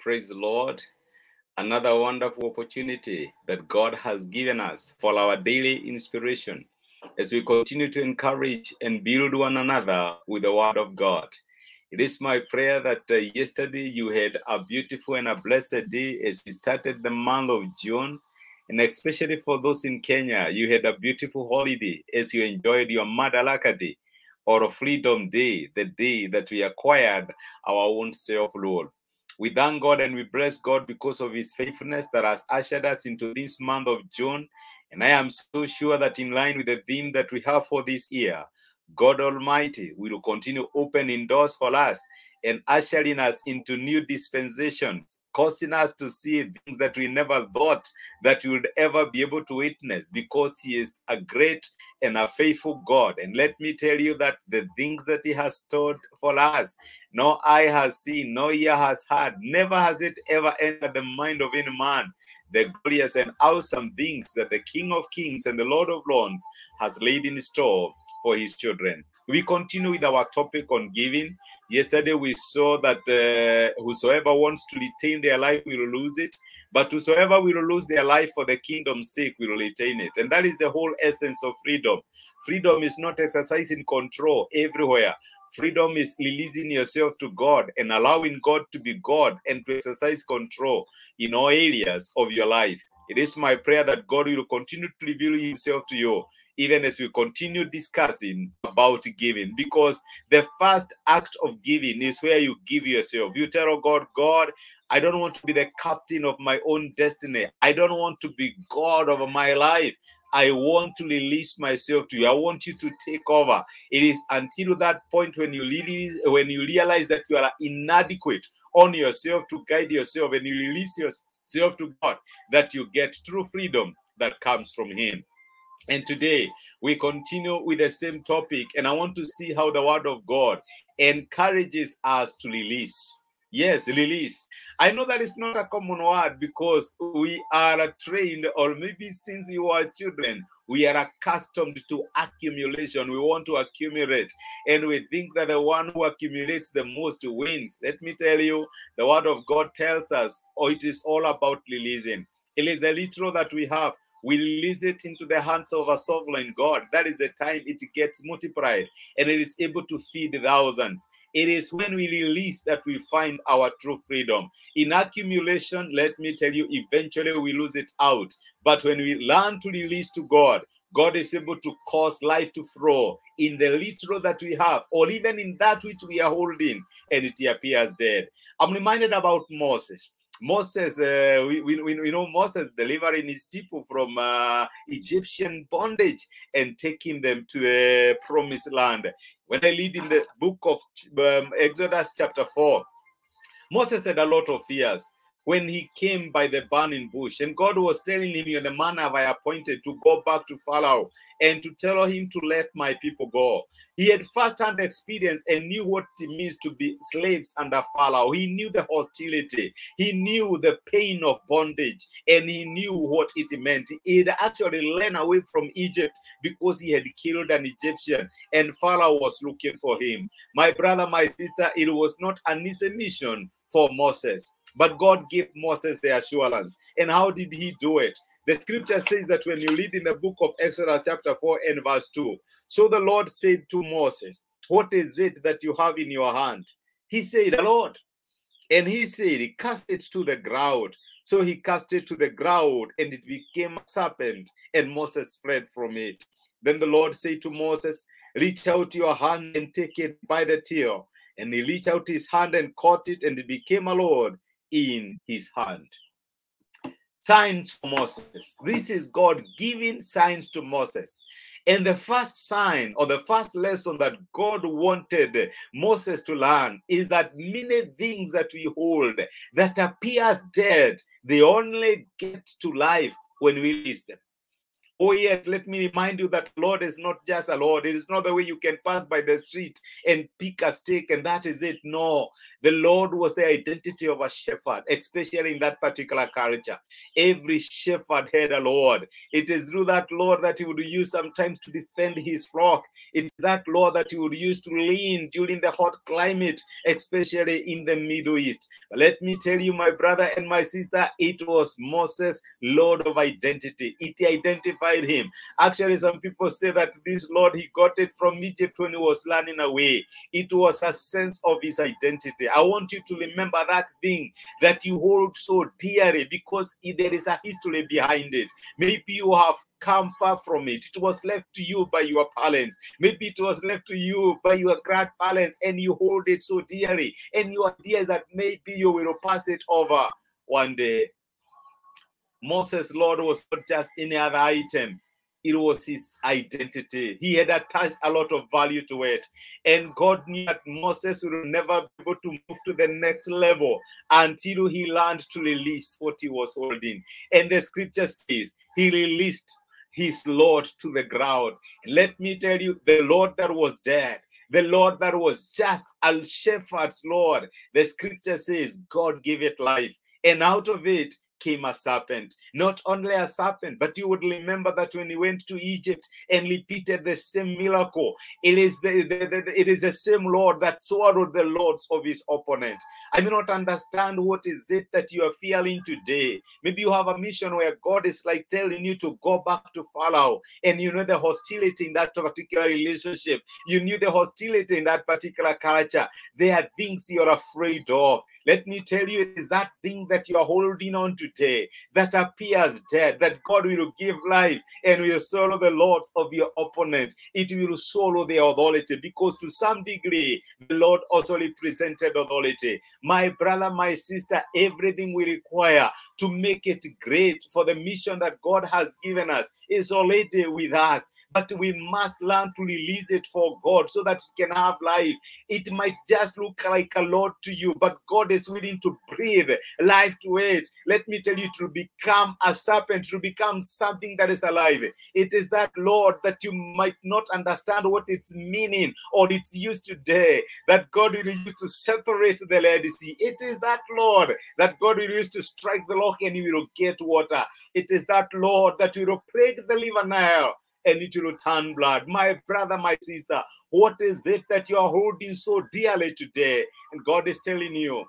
praise the Lord. Another wonderful opportunity that God has given us for our daily inspiration as we continue to encourage and build one another with the Word of God. It is my prayer that uh, yesterday you had a beautiful and a blessed day as we started the month of June. And especially for those in Kenya, you had a beautiful holiday as you enjoyed your Madaraka Day or Freedom Day, the day that we acquired our own self rule. We thank God and we bless God because of His faithfulness that has ushered us into this month of June. And I am so sure that in line with the theme that we have for this year, God Almighty will continue opening doors for us and ushering us into new dispensations, causing us to see things that we never thought that we would ever be able to witness because He is a great and a faithful God. And let me tell you that the things that He has stored for us, no eye has seen, no ear has heard, never has it ever entered the mind of any man. The glorious and awesome things that the King of Kings and the Lord of Lords has laid in store for His children. We continue with our topic on giving. Yesterday we saw that uh, whosoever wants to retain their life will lose it, but whosoever will lose their life for the kingdom's sake will retain it. And that is the whole essence of freedom. Freedom is not exercising control everywhere. Freedom is releasing yourself to God and allowing God to be God and to exercise control in all areas of your life. It is my prayer that God will continue to reveal Himself to you even as we continue discussing about giving, because the first act of giving is where you give yourself. You tell God, God, I don't want to be the captain of my own destiny. I don't want to be God over my life. I want to release myself to you. I want you to take over. It is until that point when you release, when you realize that you are inadequate on yourself to guide yourself and you release yourself to God that you get true freedom that comes from Him. And today we continue with the same topic, and I want to see how the Word of God encourages us to release. Yes, release. I know that it's not a common word because we are trained, or maybe since we are children, we are accustomed to accumulation. We want to accumulate, and we think that the one who accumulates the most wins. Let me tell you, the Word of God tells us, oh, it is all about releasing. It is a literal that we have we release it into the hands of a sovereign God. That is the time it gets multiplied and it is able to feed thousands. It is when we release that we find our true freedom. In accumulation, let me tell you, eventually we lose it out. But when we learn to release to God, God is able to cause life to flow in the literal that we have, or even in that which we are holding, and it appears dead. I'm reminded about Moses. Moses, uh, we, we, we know Moses delivering his people from uh, Egyptian bondage and taking them to the promised land. When I read in the book of um, Exodus, chapter 4, Moses had a lot of fears when he came by the burning bush. And God was telling him, You're the man have I appointed to go back to Pharaoh and to tell him to let my people go. He had first-hand experience and knew what it means to be slaves under Pharaoh. He knew the hostility. He knew the pain of bondage, and he knew what it meant. He had actually ran away from Egypt because he had killed an Egyptian, and Pharaoh was looking for him. My brother, my sister, it was not an easy mission for Moses. But God gave Moses the assurance. And how did he do it? The scripture says that when you read in the book of Exodus, chapter 4 and verse 2, so the Lord said to Moses, What is it that you have in your hand? He said, The Lord. And he said, He Cast it to the ground. So he cast it to the ground, and it became a serpent, and Moses fled from it. Then the Lord said to Moses, Reach out your hand and take it by the tail. And he reached out his hand and caught it, and it became a Lord in his hand. Signs for Moses. This is God giving signs to Moses. And the first sign or the first lesson that God wanted Moses to learn is that many things that we hold that appears dead, they only get to life when we release them. Oh, yes, let me remind you that Lord is not just a Lord. It is not the way you can pass by the street and pick a stick and that is it. No, the Lord was the identity of a shepherd, especially in that particular culture. Every shepherd had a Lord. It is through that Lord that he would use sometimes to defend his flock. It's that Lord that he would use to lean during the hot climate, especially in the Middle East. But let me tell you, my brother and my sister, it was Moses, Lord of identity. It identified him. Actually, some people say that this Lord, he got it from Egypt when he was running away. It was a sense of his identity. I want you to remember that thing that you hold so dearly because there is a history behind it. Maybe you have come far from it. It was left to you by your parents. Maybe it was left to you by your grandparents, and you hold it so dearly. And your idea that maybe you will pass it over one day. Moses' Lord was not just any other item, it was his identity. He had attached a lot of value to it. And God knew that Moses would never be able to move to the next level until he learned to release what he was holding. And the scripture says he released his Lord to the ground. Let me tell you, the Lord that was dead, the Lord that was just a shepherd's Lord, the scripture says God gave it life. And out of it, came a serpent. Not only a serpent, but you would remember that when he went to Egypt and repeated the same miracle, it is the, the, the, it is the same Lord that swallowed the lords of his opponent. I may not understand what is it that you are feeling today. Maybe you have a mission where God is like telling you to go back to Pharaoh, and you know the hostility in that particular relationship. You knew the hostility in that particular culture. There are things you're afraid of. Let me tell you, is that thing that you are holding on today that appears dead, that God will give life and will swallow the lords of your opponent. It will swallow their authority because to some degree, the Lord also represented authority. My brother, my sister, everything we require to make it great for the mission that God has given us is already with us but we must learn to release it for God so that it can have life. It might just look like a lot to you, but God is willing to breathe life to it. Let me tell you, to become a serpent, to become something that is alive. It is that Lord that you might not understand what its meaning or its use today, that God will use to separate the Sea. It is that Lord that God will use to strike the rock and you will get water. It is that Lord that you will break the river now and it will turn blood. My brother, my sister, what is it that you are holding so dearly today? And God is telling you,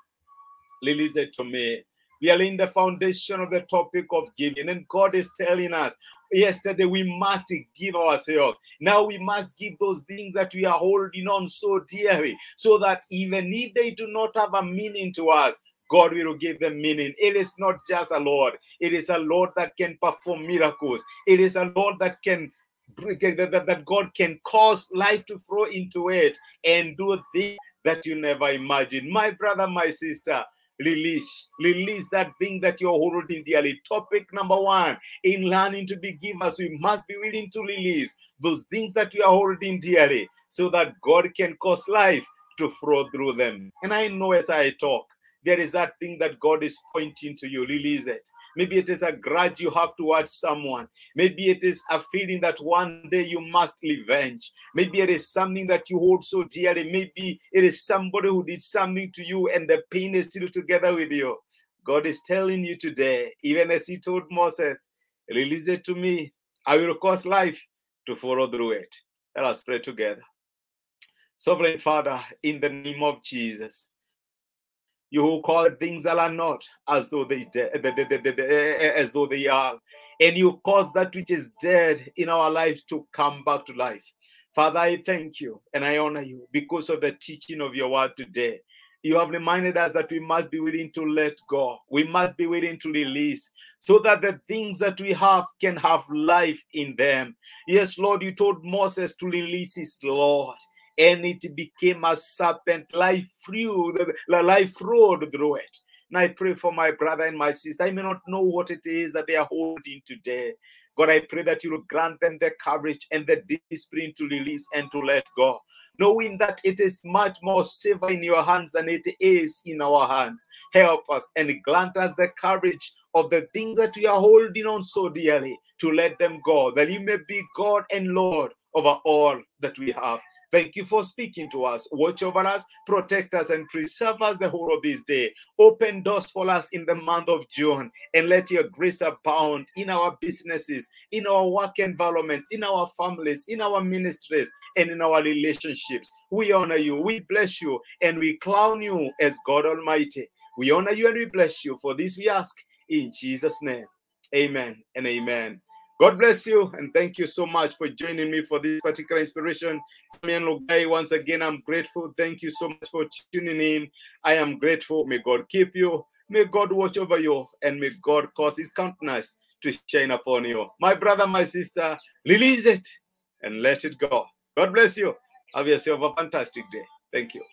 release it to me. We are in the foundation of the topic of giving, and God is telling us yesterday we must give ourselves. Now we must give those things that we are holding on so dearly, so that even if they do not have a meaning to us, God will give them meaning. It is not just a Lord, it is a Lord that can perform miracles. It is a Lord that can that, that God can cause life to flow into it and do things that you never imagined. My brother, my sister, release release that thing that you're holding dearly. Topic number one in learning to be givers we must be willing to release those things that we are holding dearly so that god can cause life to flow through them. And i know as i talk there is that thing that God is pointing to you. Release it. Maybe it is a grudge you have towards someone. Maybe it is a feeling that one day you must revenge. Maybe it is something that you hold so dearly. Maybe it is somebody who did something to you and the pain is still together with you. God is telling you today, even as He told Moses, release it to me. I will cause life to follow through it. Let us pray together. Sovereign Father, in the name of Jesus, you who call things that are not as though they de- as though they are, and you cause that which is dead in our lives to come back to life. Father, I thank you and I honor you because of the teaching of your word today. You have reminded us that we must be willing to let go. We must be willing to release so that the things that we have can have life in them. Yes, Lord, you told Moses to release his Lord and it became a serpent. Life flew, life flowed through it. And I pray for my brother and my sister. I may not know what it is that they are holding today. God, I pray that you will grant them the courage and the discipline to release and to let go, knowing that it is much more safer in your hands than it is in our hands. Help us and grant us the courage of the things that we are holding on so dearly, to let them go, that you may be God and Lord over all that we have. Thank you for speaking to us. Watch over us, protect us, and preserve us the whole of this day. Open doors for us in the month of June, and let your grace abound in our businesses, in our work environments, in our families, in our ministries, and in our relationships. We honor you, we bless you, and we crown you as God Almighty. We honor you and we bless you. For this we ask in Jesus' name. Amen and amen. God bless you and thank you so much for joining me for this particular inspiration. Once again, I'm grateful. Thank you so much for tuning in. I am grateful. May God keep you. May God watch over you and may God cause his countenance to shine upon you. My brother, my sister, release it and let it go. God bless you. Have yourself a fantastic day. Thank you.